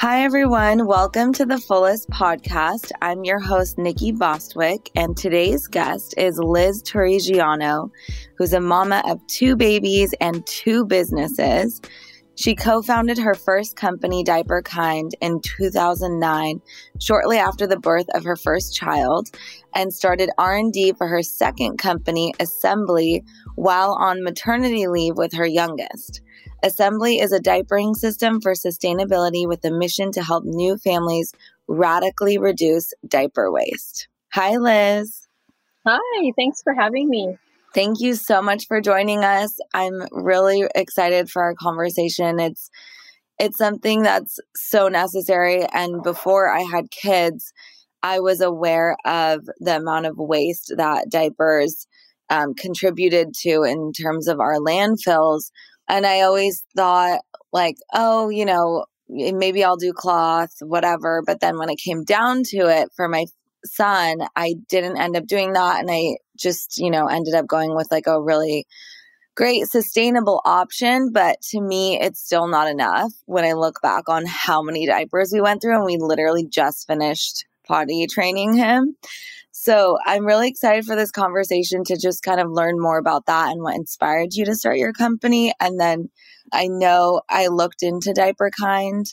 Hi, everyone. Welcome to the Fullest podcast. I'm your host, Nikki Bostwick, and today's guest is Liz Torrigiano, who's a mama of two babies and two businesses. She co-founded her first company, Diaper Kind, in 2009, shortly after the birth of her first child, and started R&D for her second company, Esembly, while on maternity leave with her youngest. Esembly is a diapering system for sustainability with a mission to help new families radically reduce diaper waste. Hi, Liz. Hi, thanks for having me. Thank you so much for joining us. I'm really excited for our conversation. It's it's something that's so necessary and before I had kids, I was aware of the amount of waste that diapers um, contributed to in terms of our landfills and I always thought, like, oh, you know, maybe I'll do cloth, whatever. But then when it came down to it for my son, I didn't end up doing that. And I just, you know, ended up going with like a really great sustainable option. But to me, it's still not enough when I look back on how many diapers we went through. And we literally just finished potty training him. So I'm really excited for this conversation to just kind of learn more about that and what inspired you to start your company. And then I know I looked into Diaper Kind,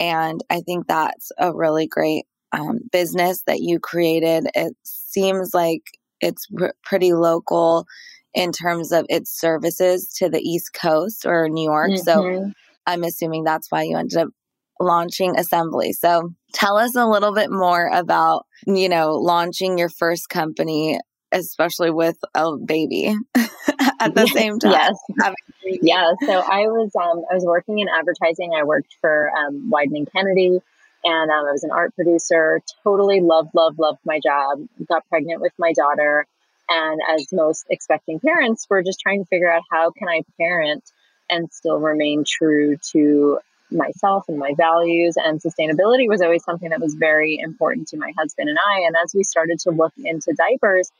and I think that's a really great um, business that you created. It seems like it's r- pretty local in terms of its services to the East Coast or New York. Mm-hmm. So I'm assuming that's why you ended up launching Esembly. So tell us a little bit more about, you know, launching your first company, especially with a baby at the same time. Yes. Yeah. So I was, um, I was working in advertising. I worked for, um, Wieden Kennedy and um, I was an art producer, totally loved, loved, loved my job, got pregnant with my daughter. And as most expecting parents, we're just trying to figure out how can I parent and still remain true to myself and my values and sustainability was always something that was very important to my husband and I. And as we started to look into diapers,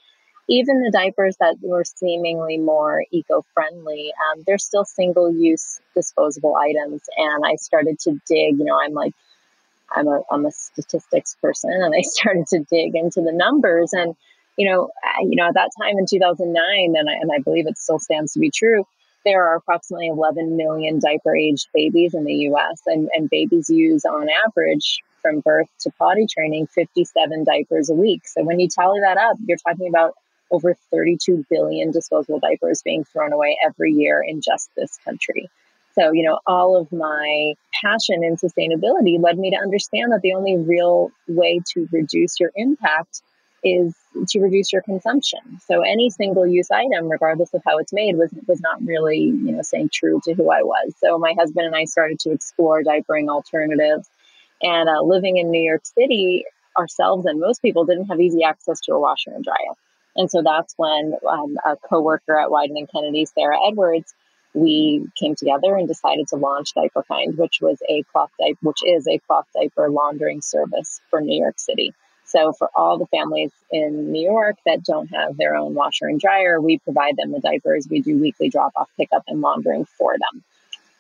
even the diapers that were seemingly more eco-friendly, um, they're still single-use disposable items. And I started to dig. You know, I'm like, I'm a I'm a statistics person, and I started to dig into the numbers. And you know, you know, at that time in 2009, and I, and I believe it still stands to be true there are approximately 11 million diaper aged babies in the US, and, and babies use on average from birth to potty training 57 diapers a week. So when you tally that up, you're talking about over 32 billion disposable diapers being thrown away every year in just this country. So, you know, all of my passion in sustainability led me to understand that the only real way to reduce your impact is to reduce your consumption. So any single use item, regardless of how it's made, was was not really, you know, saying true to who I was. So my husband and I started to explore diapering alternatives. And uh, living in New York City, ourselves and most people didn't have easy access to a washer and dryer. And so that's when um, a coworker at Wieden and Kennedy, Sarah Edwards, we came together and decided to launch Diaper Kind, which was a cloth diaper, which is a cloth diaper laundering service for New York City. So for all the families in New York that don't have their own washer and dryer, we provide them the diapers. We do weekly drop off, pickup, and laundering for them.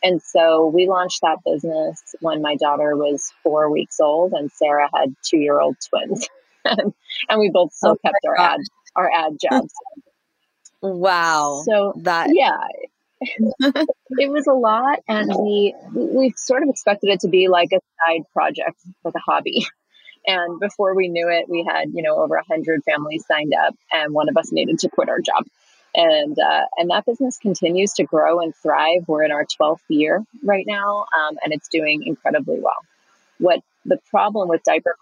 And so we launched that business when my daughter was four weeks old and Sarah had two year old twins. and we both still oh kept our God. ad our ad jobs. wow. So that yeah. it was a lot and we we sort of expected it to be like a side project, like a hobby. And before we knew it, we had, you know, over 100 families signed up, and one of us needed to quit our job. And, uh, and that business continues to grow and thrive. We're in our 12th year right now, um, and it's doing incredibly well. What the problem with Diaper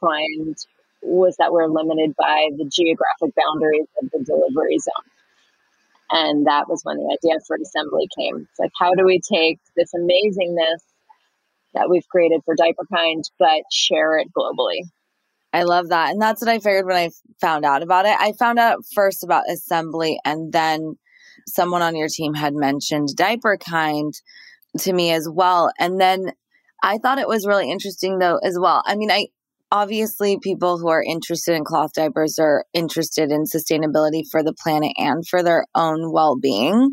was that we're limited by the geographic boundaries of the delivery zone. And that was when the idea for Esembly came. It's like, how do we take this amazingness that we've created for Diaper Kind, but share it globally? I love that. And that's what I figured when I found out about it. I found out first about Esembly and then someone on your team had mentioned diaper kind to me as well. And then I thought it was really interesting though as well. I mean, I obviously people who are interested in cloth diapers are interested in sustainability for the planet and for their own well-being.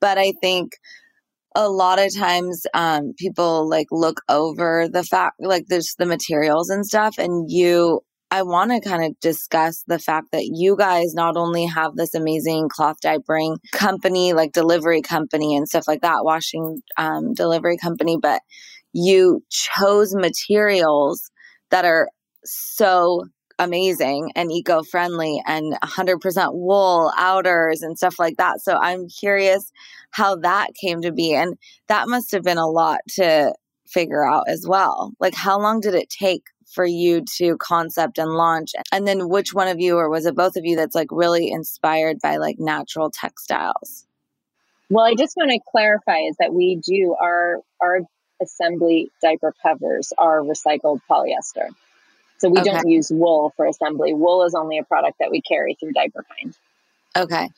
But I think a lot of times um, people like look over the fact like there's the materials and stuff and you i want to kind of discuss the fact that you guys not only have this amazing cloth diapering company like delivery company and stuff like that washing um, delivery company but you chose materials that are so amazing and eco friendly and 100% wool outers and stuff like that. So I'm curious how that came to be. And that must have been a lot to figure out as well. Like, how long did it take for you to concept and launch? And then which one of you, or was it both of you, that's like really inspired by like natural textiles? Well, I just want to clarify is that we do our our Esembly diaper covers are recycled polyester. So we okay. don't use wool for Esembly. Wool is only a product that we carry through Diaper Kind. Okay.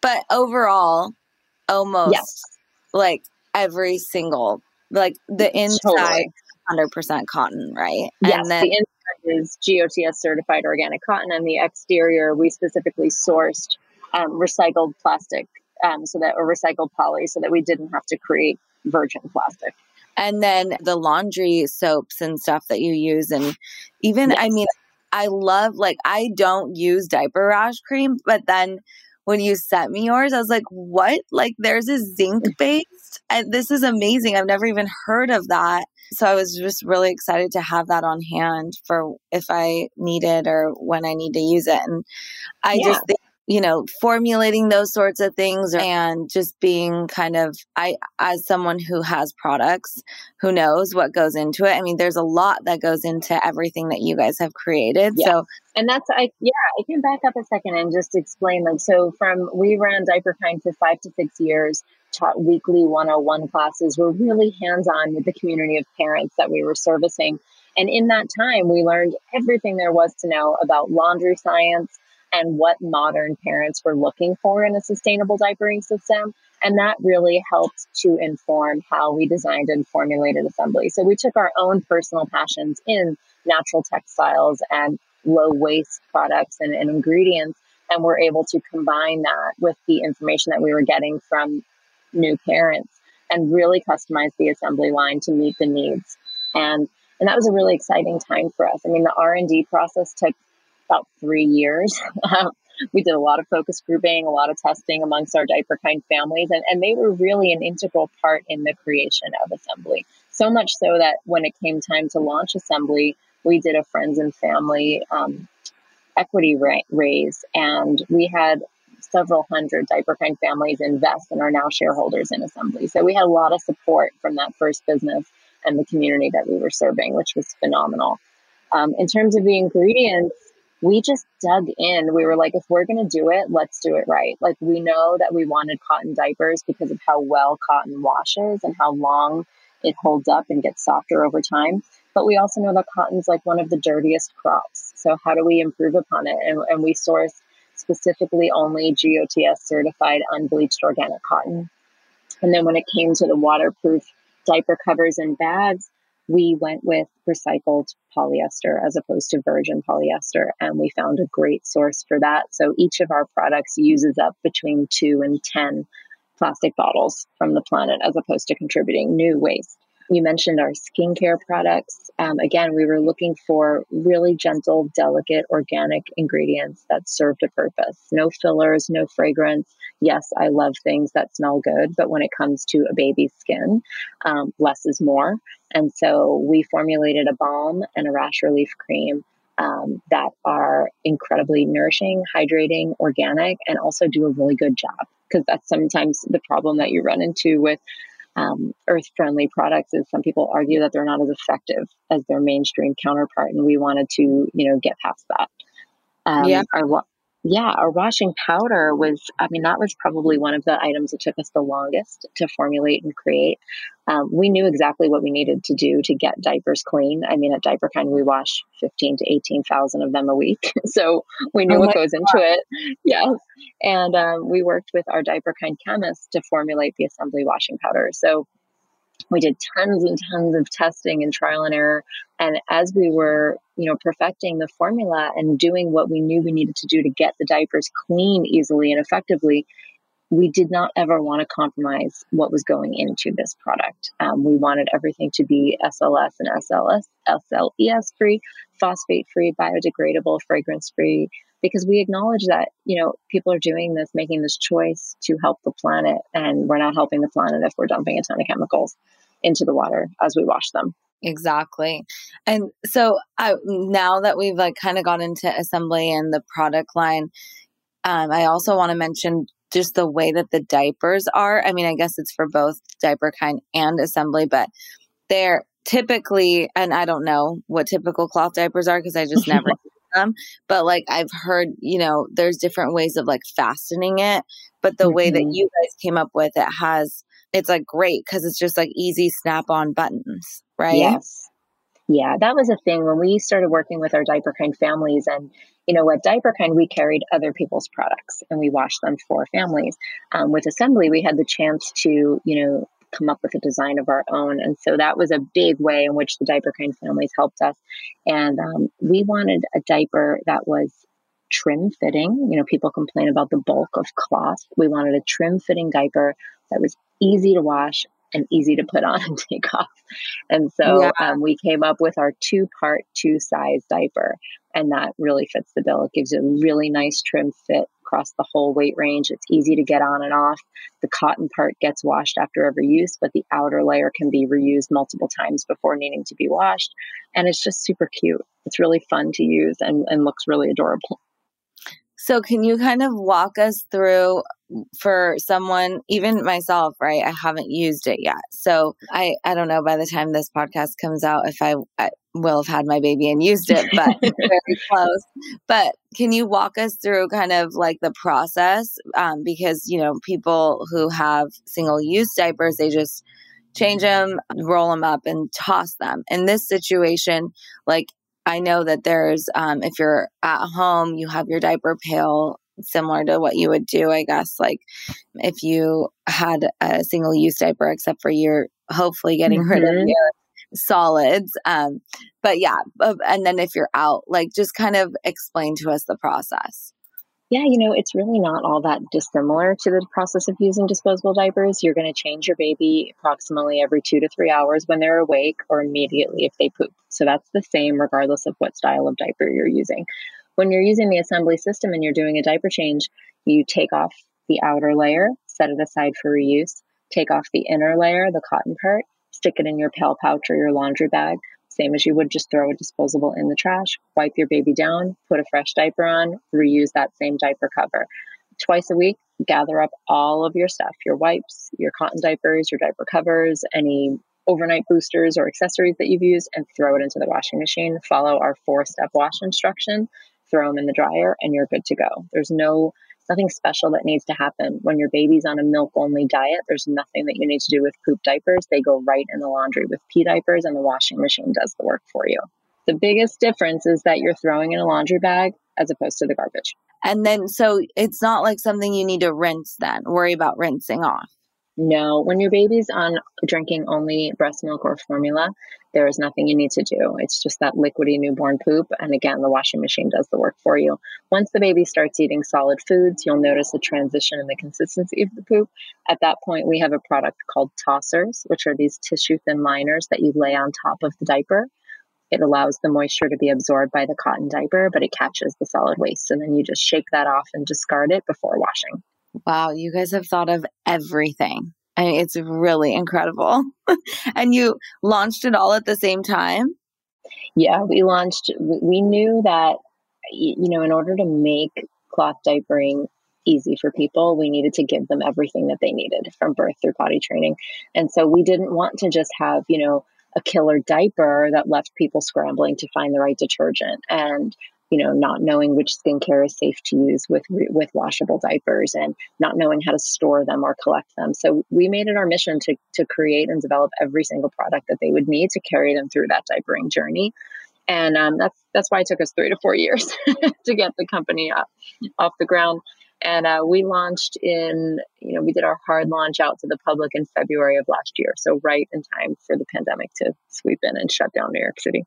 But overall, almost yes. like every single, like the inside, totally. 100% cotton, right? Yes, and then, the inside is GOTS certified organic cotton, and the exterior, we specifically sourced um, recycled plastic, um, so that, or recycled poly, so that we didn't have to create virgin plastic and then the laundry soaps and stuff that you use and even yes. i mean i love like i don't use diaper rash cream but then when you sent me yours i was like what like there's a zinc based and this is amazing i've never even heard of that so i was just really excited to have that on hand for if i need it or when i need to use it and i yeah. just think you know, formulating those sorts of things and just being kind of, I, as someone who has products, who knows what goes into it. I mean, there's a lot that goes into everything that you guys have created. Yeah. So, and that's, I, yeah, I can back up a second and just explain Like, So, from we ran Diaper Kind for five to six years, taught weekly 101 classes, were really hands on with the community of parents that we were servicing. And in that time, we learned everything there was to know about laundry science, and what modern parents were looking for in a sustainable diapering system. And that really helped to inform how we designed and formulated Esembly. So we took our own personal passions in natural textiles and low waste products and, and ingredients, and we're able to combine that with the information that we were getting from new parents and really customize the Esembly line to meet the needs. And and that was a really exciting time for us. I mean, the R and D process took about three years. we did a lot of focus grouping, a lot of testing amongst our diaper kind families, and, and they were really an integral part in the creation of Esembly. So much so that when it came time to launch Esembly, we did a friends and family um, equity ra- raise, and we had several hundred diaper kind families invest and are now shareholders in Esembly. So we had a lot of support from that first business and the community that we were serving, which was phenomenal. Um, in terms of the ingredients, we just dug in. We were like, if we're going to do it, let's do it right. Like, we know that we wanted cotton diapers because of how well cotton washes and how long it holds up and gets softer over time. But we also know that cotton's like one of the dirtiest crops. So, how do we improve upon it? And, and we source specifically only GOTS certified unbleached organic cotton. And then when it came to the waterproof diaper covers and bags, we went with recycled polyester as opposed to virgin polyester, and we found a great source for that. So each of our products uses up between two and 10 plastic bottles from the planet as opposed to contributing new waste. You mentioned our skincare products. Um, again, we were looking for really gentle, delicate, organic ingredients that served a purpose. No fillers, no fragrance. Yes, I love things that smell good, but when it comes to a baby's skin, um, less is more. And so we formulated a balm and a rash relief cream um, that are incredibly nourishing, hydrating, organic, and also do a really good job. Because that's sometimes the problem that you run into with um, earth friendly products is some people argue that they're not as effective as their mainstream counterpart. And we wanted to, you know, get past that. Um, yeah. Our, yeah, our washing powder was, I mean, that was probably one of the items that took us the longest to formulate and create. Um, we knew exactly what we needed to do to get diapers clean. I mean, at Diaper Kind, we wash 15 to 18,000 of them a week. so we knew oh what goes God. into it. Yes. And um, we worked with our Diaper Kind chemist to formulate the Esembly washing powder. So we did tons and tons of testing and trial and error. And as we were, you know, perfecting the formula and doing what we knew we needed to do to get the diapers clean easily and effectively, we did not ever want to compromise what was going into this product. Um, we wanted everything to be SLS and SLS, SLES free, phosphate free, biodegradable, fragrance free, because we acknowledge that, you know, people are doing this, making this choice to help the planet, and we're not helping the planet if we're dumping a ton of chemicals into the water as we wash them. Exactly. And so I, now that we've like kind of got into Esembly and the product line, um, I also want to mention just the way that the diapers are. I mean, I guess it's for both diaper kind and Esembly, but they're typically, and I don't know what typical cloth diapers are because I just never them, but like I've heard, you know, there's different ways of like fastening it, but the mm-hmm. way that mm-hmm. you guys came up with it has, it's like great because it's just like easy snap on buttons, right? Yes. Yeah, that was a thing when we started working with our diaper kind families and you know, at Diaper Kind, we carried other people's products and we washed them for families. Um, with Esembly, we had the chance to, you know, come up with a design of our own. And so that was a big way in which the Diaper Kind families helped us. And um, we wanted a diaper that was trim fitting. You know, people complain about the bulk of cloth. We wanted a trim fitting diaper that was easy to wash and easy to put on and take off. And so yeah. um, we came up with our two part, two size diaper and that really fits the bill. It gives you a really nice trim fit across the whole weight range. It's easy to get on and off. The cotton part gets washed after every use, but the outer layer can be reused multiple times before needing to be washed. And it's just super cute. It's really fun to use and, and looks really adorable. So, can you kind of walk us through for someone, even myself, right? I haven't used it yet. So, I, I don't know by the time this podcast comes out if I, I will have had my baby and used it, but very close. But can you walk us through kind of like the process? Um, because, you know, people who have single use diapers, they just change them, roll them up, and toss them. In this situation, like I know that there's, um, if you're at home, you have your diaper pail similar to what you would do, I guess, like if you had a single use diaper, except for you're hopefully getting mm-hmm. rid of mm-hmm. your solids. Um, but yeah, and then if you're out, like just kind of explain to us the process. Yeah, you know, it's really not all that dissimilar to the process of using disposable diapers. You're going to change your baby approximately every two to three hours when they're awake or immediately if they poop. So that's the same regardless of what style of diaper you're using. When you're using the Esembly system and you're doing a diaper change, you take off the outer layer, set it aside for reuse, take off the inner layer, the cotton part, stick it in your pail pouch or your laundry bag, same as you would just throw a disposable in the trash, wipe your baby down, put a fresh diaper on, reuse that same diaper cover. Twice a week, gather up all of your stuff your wipes, your cotton diapers, your diaper covers, any overnight boosters or accessories that you've used, and throw it into the washing machine. Follow our four step wash instruction, throw them in the dryer, and you're good to go. There's no nothing special that needs to happen. When your baby's on a milk only diet, there's nothing that you need to do with poop diapers. They go right in the laundry with pee diapers, and the washing machine does the work for you. The biggest difference is that you're throwing in a laundry bag as opposed to the garbage. And then, so it's not like something you need to rinse then, worry about rinsing off. No, when your baby's on drinking only breast milk or formula, there is nothing you need to do. It's just that liquidy newborn poop. And again, the washing machine does the work for you. Once the baby starts eating solid foods, you'll notice a transition in the consistency of the poop. At that point, we have a product called tossers, which are these tissue thin liners that you lay on top of the diaper. It allows the moisture to be absorbed by the cotton diaper, but it catches the solid waste. And then you just shake that off and discard it before washing. Wow, you guys have thought of everything. I mean, it's really incredible. and you launched it all at the same time? Yeah, we launched, we knew that, you know, in order to make cloth diapering easy for people, we needed to give them everything that they needed from birth through potty training. And so we didn't want to just have, you know, a killer diaper that left people scrambling to find the right detergent and you know, not knowing which skincare is safe to use with with washable diapers and not knowing how to store them or collect them. So we made it our mission to to create and develop every single product that they would need to carry them through that diapering journey. And um, that's that's why it took us three to four years to get the company up off the ground. And uh, we launched in, you know, we did our hard launch out to the public in February of last year. So right in time for the pandemic to sweep in and shut down New York City.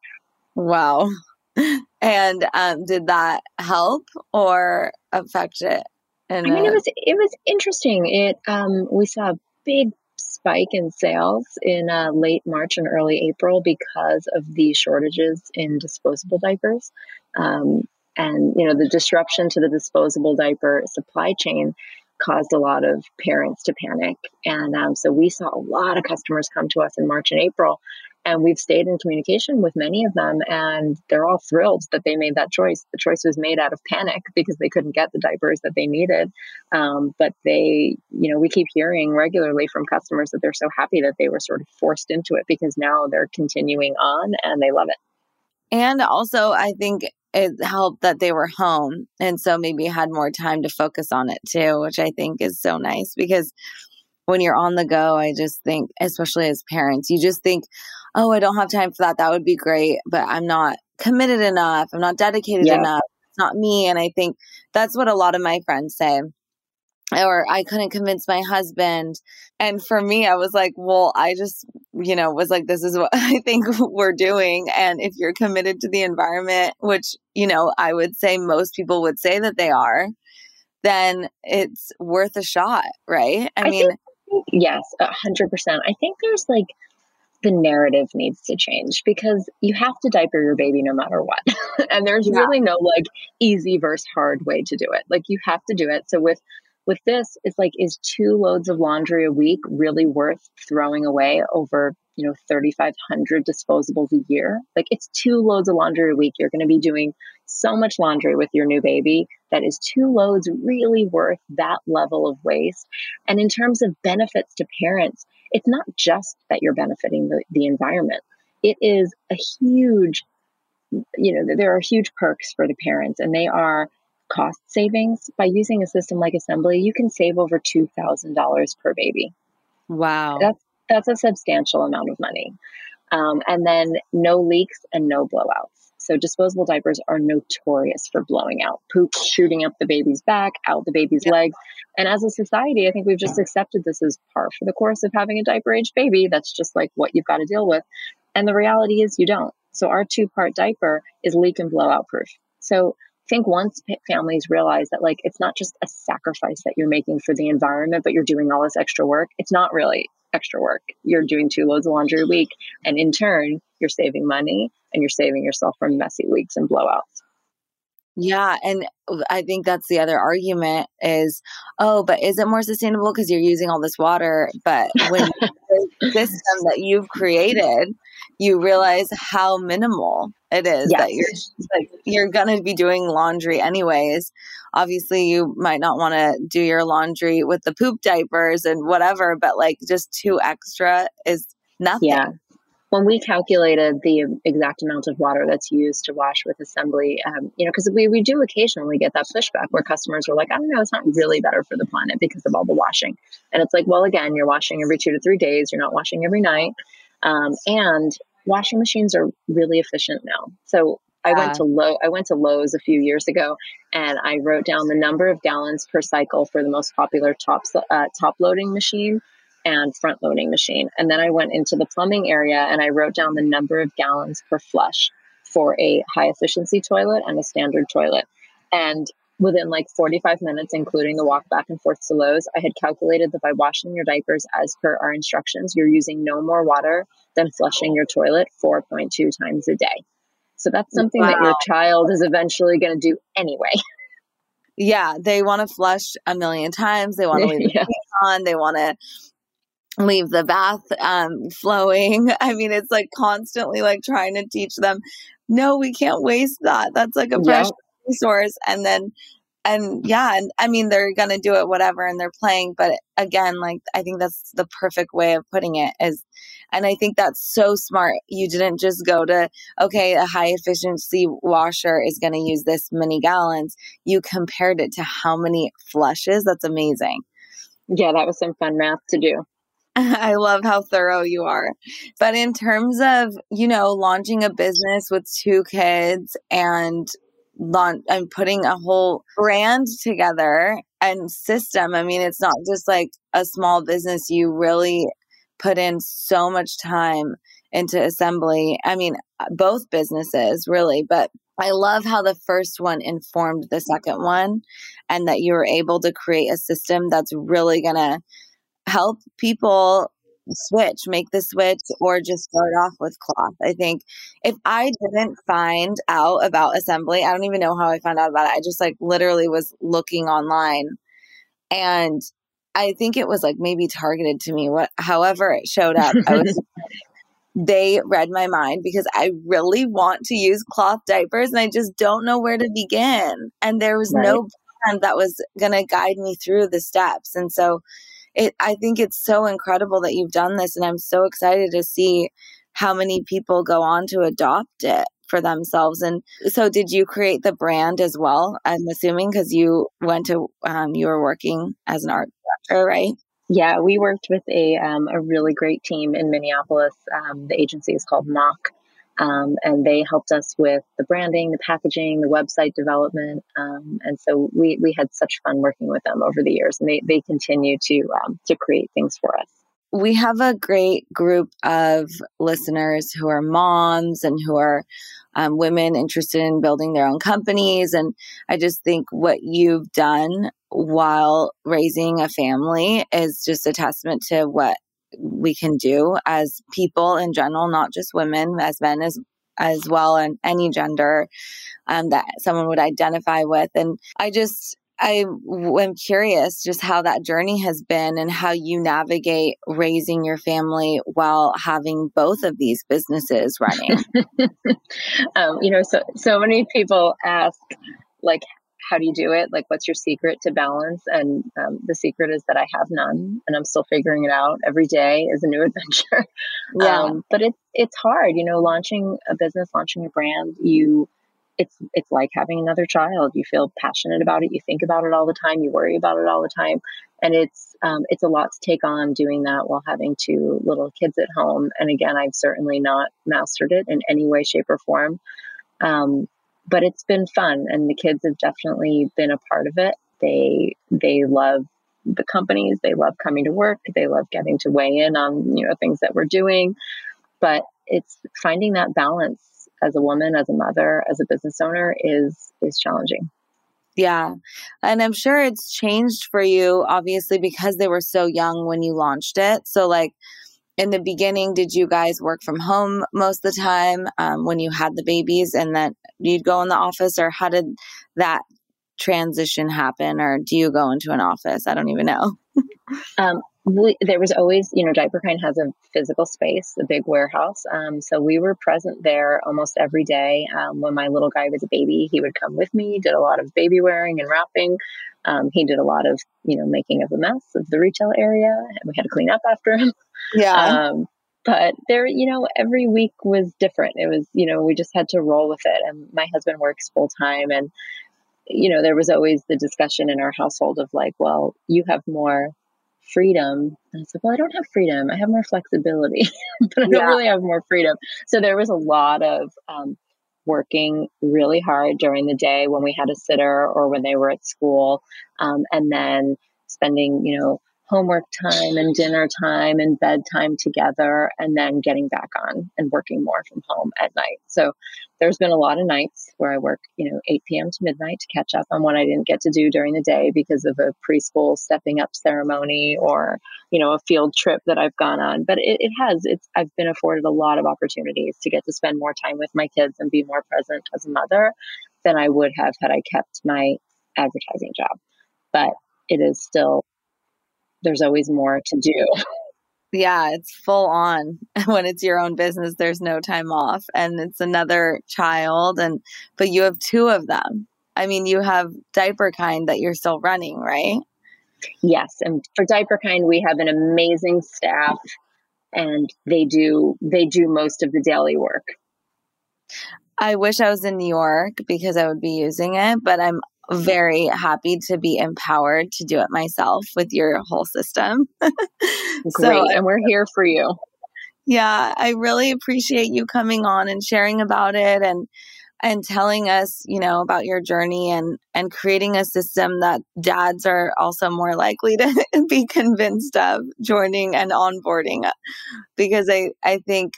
Wow and um, did that help or affect it? And I mean, uh, it was it was interesting. It um, we saw a big spike in sales in uh, late March and early April because of the shortages in disposable diapers. Um, and you know the disruption to the disposable diaper supply chain caused a lot of parents to panic and um, so we saw a lot of customers come to us in march and april and we've stayed in communication with many of them and they're all thrilled that they made that choice. The choice was made out of panic because they couldn't get the diapers that they needed. Um, but they you know we keep hearing regularly from customers that they're so happy that they were sort of forced into it because now they're continuing on and they love it. And also i think it helped that they were home and so maybe had more time to focus on it too which i think is so nice because when you're on the go i just think especially as parents you just think oh i don't have time for that that would be great but i'm not committed enough i'm not dedicated yep. enough it's not me and i think that's what a lot of my friends say or I couldn't convince my husband. And for me, I was like, well, I just, you know, was like, this is what I think we're doing. And if you're committed to the environment, which, you know, I would say most people would say that they are, then it's worth a shot, right? I, I mean, think, yes, a hundred percent. I think there's like, the narrative needs to change because you have to diaper your baby no matter what. and there's yeah. really no like easy versus hard way to do it. Like you have to do it. So with with this, it's like, is two loads of laundry a week really worth throwing away over, you know, 3,500 disposables a year? Like, it's two loads of laundry a week. You're going to be doing so much laundry with your new baby that is two loads really worth that level of waste. And in terms of benefits to parents, it's not just that you're benefiting the, the environment, it is a huge you know there are huge perks for the parents and they are cost savings by using a system like Esembly. You can save over two thousand dollars per baby. Wow, that's that's a substantial amount of money. Um, and then no leaks and no blowouts. So disposable diapers are notorious for blowing out, poop shooting up the baby's back, out the baby's legs. And as a society, I think we've just accepted this as par for the course of having a diaper aged baby. That's just like what you've got to deal with. And the reality is you don't. So our two part diaper is leak and blowout proof. So I think once families realize that like it's not just a sacrifice that you're making for the environment, but you're doing all this extra work, it's not really extra work. You're doing two loads of laundry a week, and in turn, you're saving money and you're saving yourself from messy leaks and blowouts. Yeah, and I think that's the other argument is, oh, but is it more sustainable because you're using all this water? But when the system that you've created, you realize how minimal it is yes. that you're like you're gonna be doing laundry anyways. Obviously, you might not want to do your laundry with the poop diapers and whatever, but like just two extra is nothing. Yeah when we calculated the exact amount of water that's used to wash with Esembly, um, you know, because we, we do occasionally get that pushback where customers are like, I don't know, it's not really better for the planet because of all the washing. And it's like, well, again, you're washing every two to three days, you're not washing every night. Um, and washing machines are really efficient now. So I went to Low I went to Lowe's a few years ago and I wrote down the number of gallons per cycle for the most popular top uh, top loading machine and front loading machine. And then I went into the plumbing area and I wrote down the number of gallons per flush for a high efficiency toilet and a standard toilet. And within like 45 minutes, including the walk back and forth to Lowe's, I had calculated that by washing your diapers as per our instructions, you're using no more water than flushing your toilet 4.2 times a day. So that's something wow. that your child is eventually going to do anyway. Yeah, they want to flush a million times. They want to leave the yeah. on. They want to leave the bath um, flowing. I mean, it's like constantly like trying to teach them, no, we can't waste that. That's like a precious yep. resource. And then, and yeah, and I mean, they're going to do it, whatever, and they're playing. But again, like, I think that's the perfect way of putting it is, and I think that's so smart. You didn't just go to, okay, a high efficiency washer is going to use this many gallons. You compared it to how many flushes. That's amazing. Yeah, that was some fun math to do. I love how thorough you are. But in terms of, you know, launching a business with two kids and launch and putting a whole brand together and system, I mean, it's not just like a small business. You really put in so much time into Esembly. I mean, uh, both businesses really, but I love how the first one informed the second one and that you were able to create a system that's really going to help people switch, make the switch, or just start off with cloth. I think if I didn't find out about Esembly, I don't even know how I found out about it. I just like literally was looking online and I think it was like maybe targeted to me. What, however, it showed up, I was. they read my mind because I really want to use cloth diapers and I just don't know where to begin. And there was right. no brand that was going to guide me through the steps. And so it, I think it's so incredible that you've done this. And I'm so excited to see how many people go on to adopt it for themselves. And so, did you create the brand as well? I'm assuming because you went to, um, you were working as an art director, right? Yeah, we worked with a um, a really great team in Minneapolis. Um, the agency is called Mock, um, and they helped us with the branding, the packaging, the website development, um, and so we we had such fun working with them over the years, and they they continue to um, to create things for us we have a great group of listeners who are moms and who are um, women interested in building their own companies. And I just think what you've done while raising a family is just a testament to what we can do as people in general, not just women, as men as as well, and any gender um, that someone would identify with. And I just I am curious just how that journey has been and how you navigate raising your family while having both of these businesses running. um, you know, so so many people ask, like, how do you do it? Like, what's your secret to balance? And um, the secret is that I have none, and I'm still figuring it out. Every day is a new adventure. Yeah. Um, but it's it's hard, you know, launching a business, launching a brand. You it's it's like having another child. You feel passionate about it. You think about it all the time. You worry about it all the time, and it's um, it's a lot to take on doing that while having two little kids at home. And again, I've certainly not mastered it in any way, shape, or form. Um, but it's been fun, and the kids have definitely been a part of it. They they love the companies. They love coming to work. They love getting to weigh in on you know things that we're doing. But it's finding that balance as a woman, as a mother, as a business owner is is challenging. Yeah. And I'm sure it's changed for you, obviously, because they were so young when you launched it. So, like, in the beginning, did you guys work from home most of the time um, when you had the babies and that you'd go in the office, or how did that transition happen? Or do you go into an office? I don't even know. um, we, there was always, you know, Diaper Kind has a physical space, a big warehouse. Um, so we were present there almost every day. Um, when my little guy was a baby, he would come with me, did a lot of baby wearing and wrapping. Um, he did a lot of, you know, making of a mess of the retail area, and we had to clean up after him. Yeah. Um, but there, you know, every week was different. It was, you know, we just had to roll with it. And my husband works full time, and you know, there was always the discussion in our household of like, well, you have more freedom. And it's like, well, I don't have freedom. I have more flexibility, but I don't really have more freedom. So there was a lot of um, working really hard during the day when we had a sitter or when they were at school. Um, and then spending, you know, homework time and dinner time and bedtime together and then getting back on and working more from home at night. So there's been a lot of nights where I work, you know, 8 p.m. to midnight to catch up on what I didn't get to do during the day because of a preschool stepping up ceremony or, you know, a field trip that I've gone on. But it, it has, it's, I've been afforded a lot of opportunities to get to spend more time with my kids and be more present as a mother than I would have had I kept my advertising job. But it is still there's always more to do. Yeah, it's full on. When it's your own business, there's no time off and it's another child and but you have two of them. I mean, you have diaper kind that you're still running, right? Yes, and for diaper kind we have an amazing staff and they do they do most of the daily work. I wish I was in New York because I would be using it, but I'm very happy to be empowered to do it myself with your whole system. Great. So, and we're here for you. Yeah, I really appreciate you coming on and sharing about it and and telling us, you know, about your journey and and creating a system that dads are also more likely to be convinced of joining and onboarding because I I think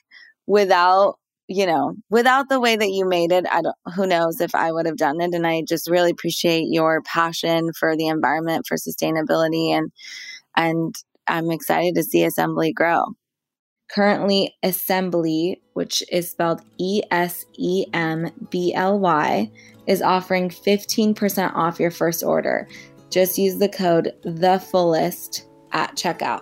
without you know, without the way that you made it, I don't, who knows if I would have done it. And I just really appreciate your passion for the environment, for sustainability, and and I'm excited to see Esembly grow. Currently, Esembly, which is spelled E S E M B L Y, is offering 15% off your first order. Just use the code the fullest at checkout.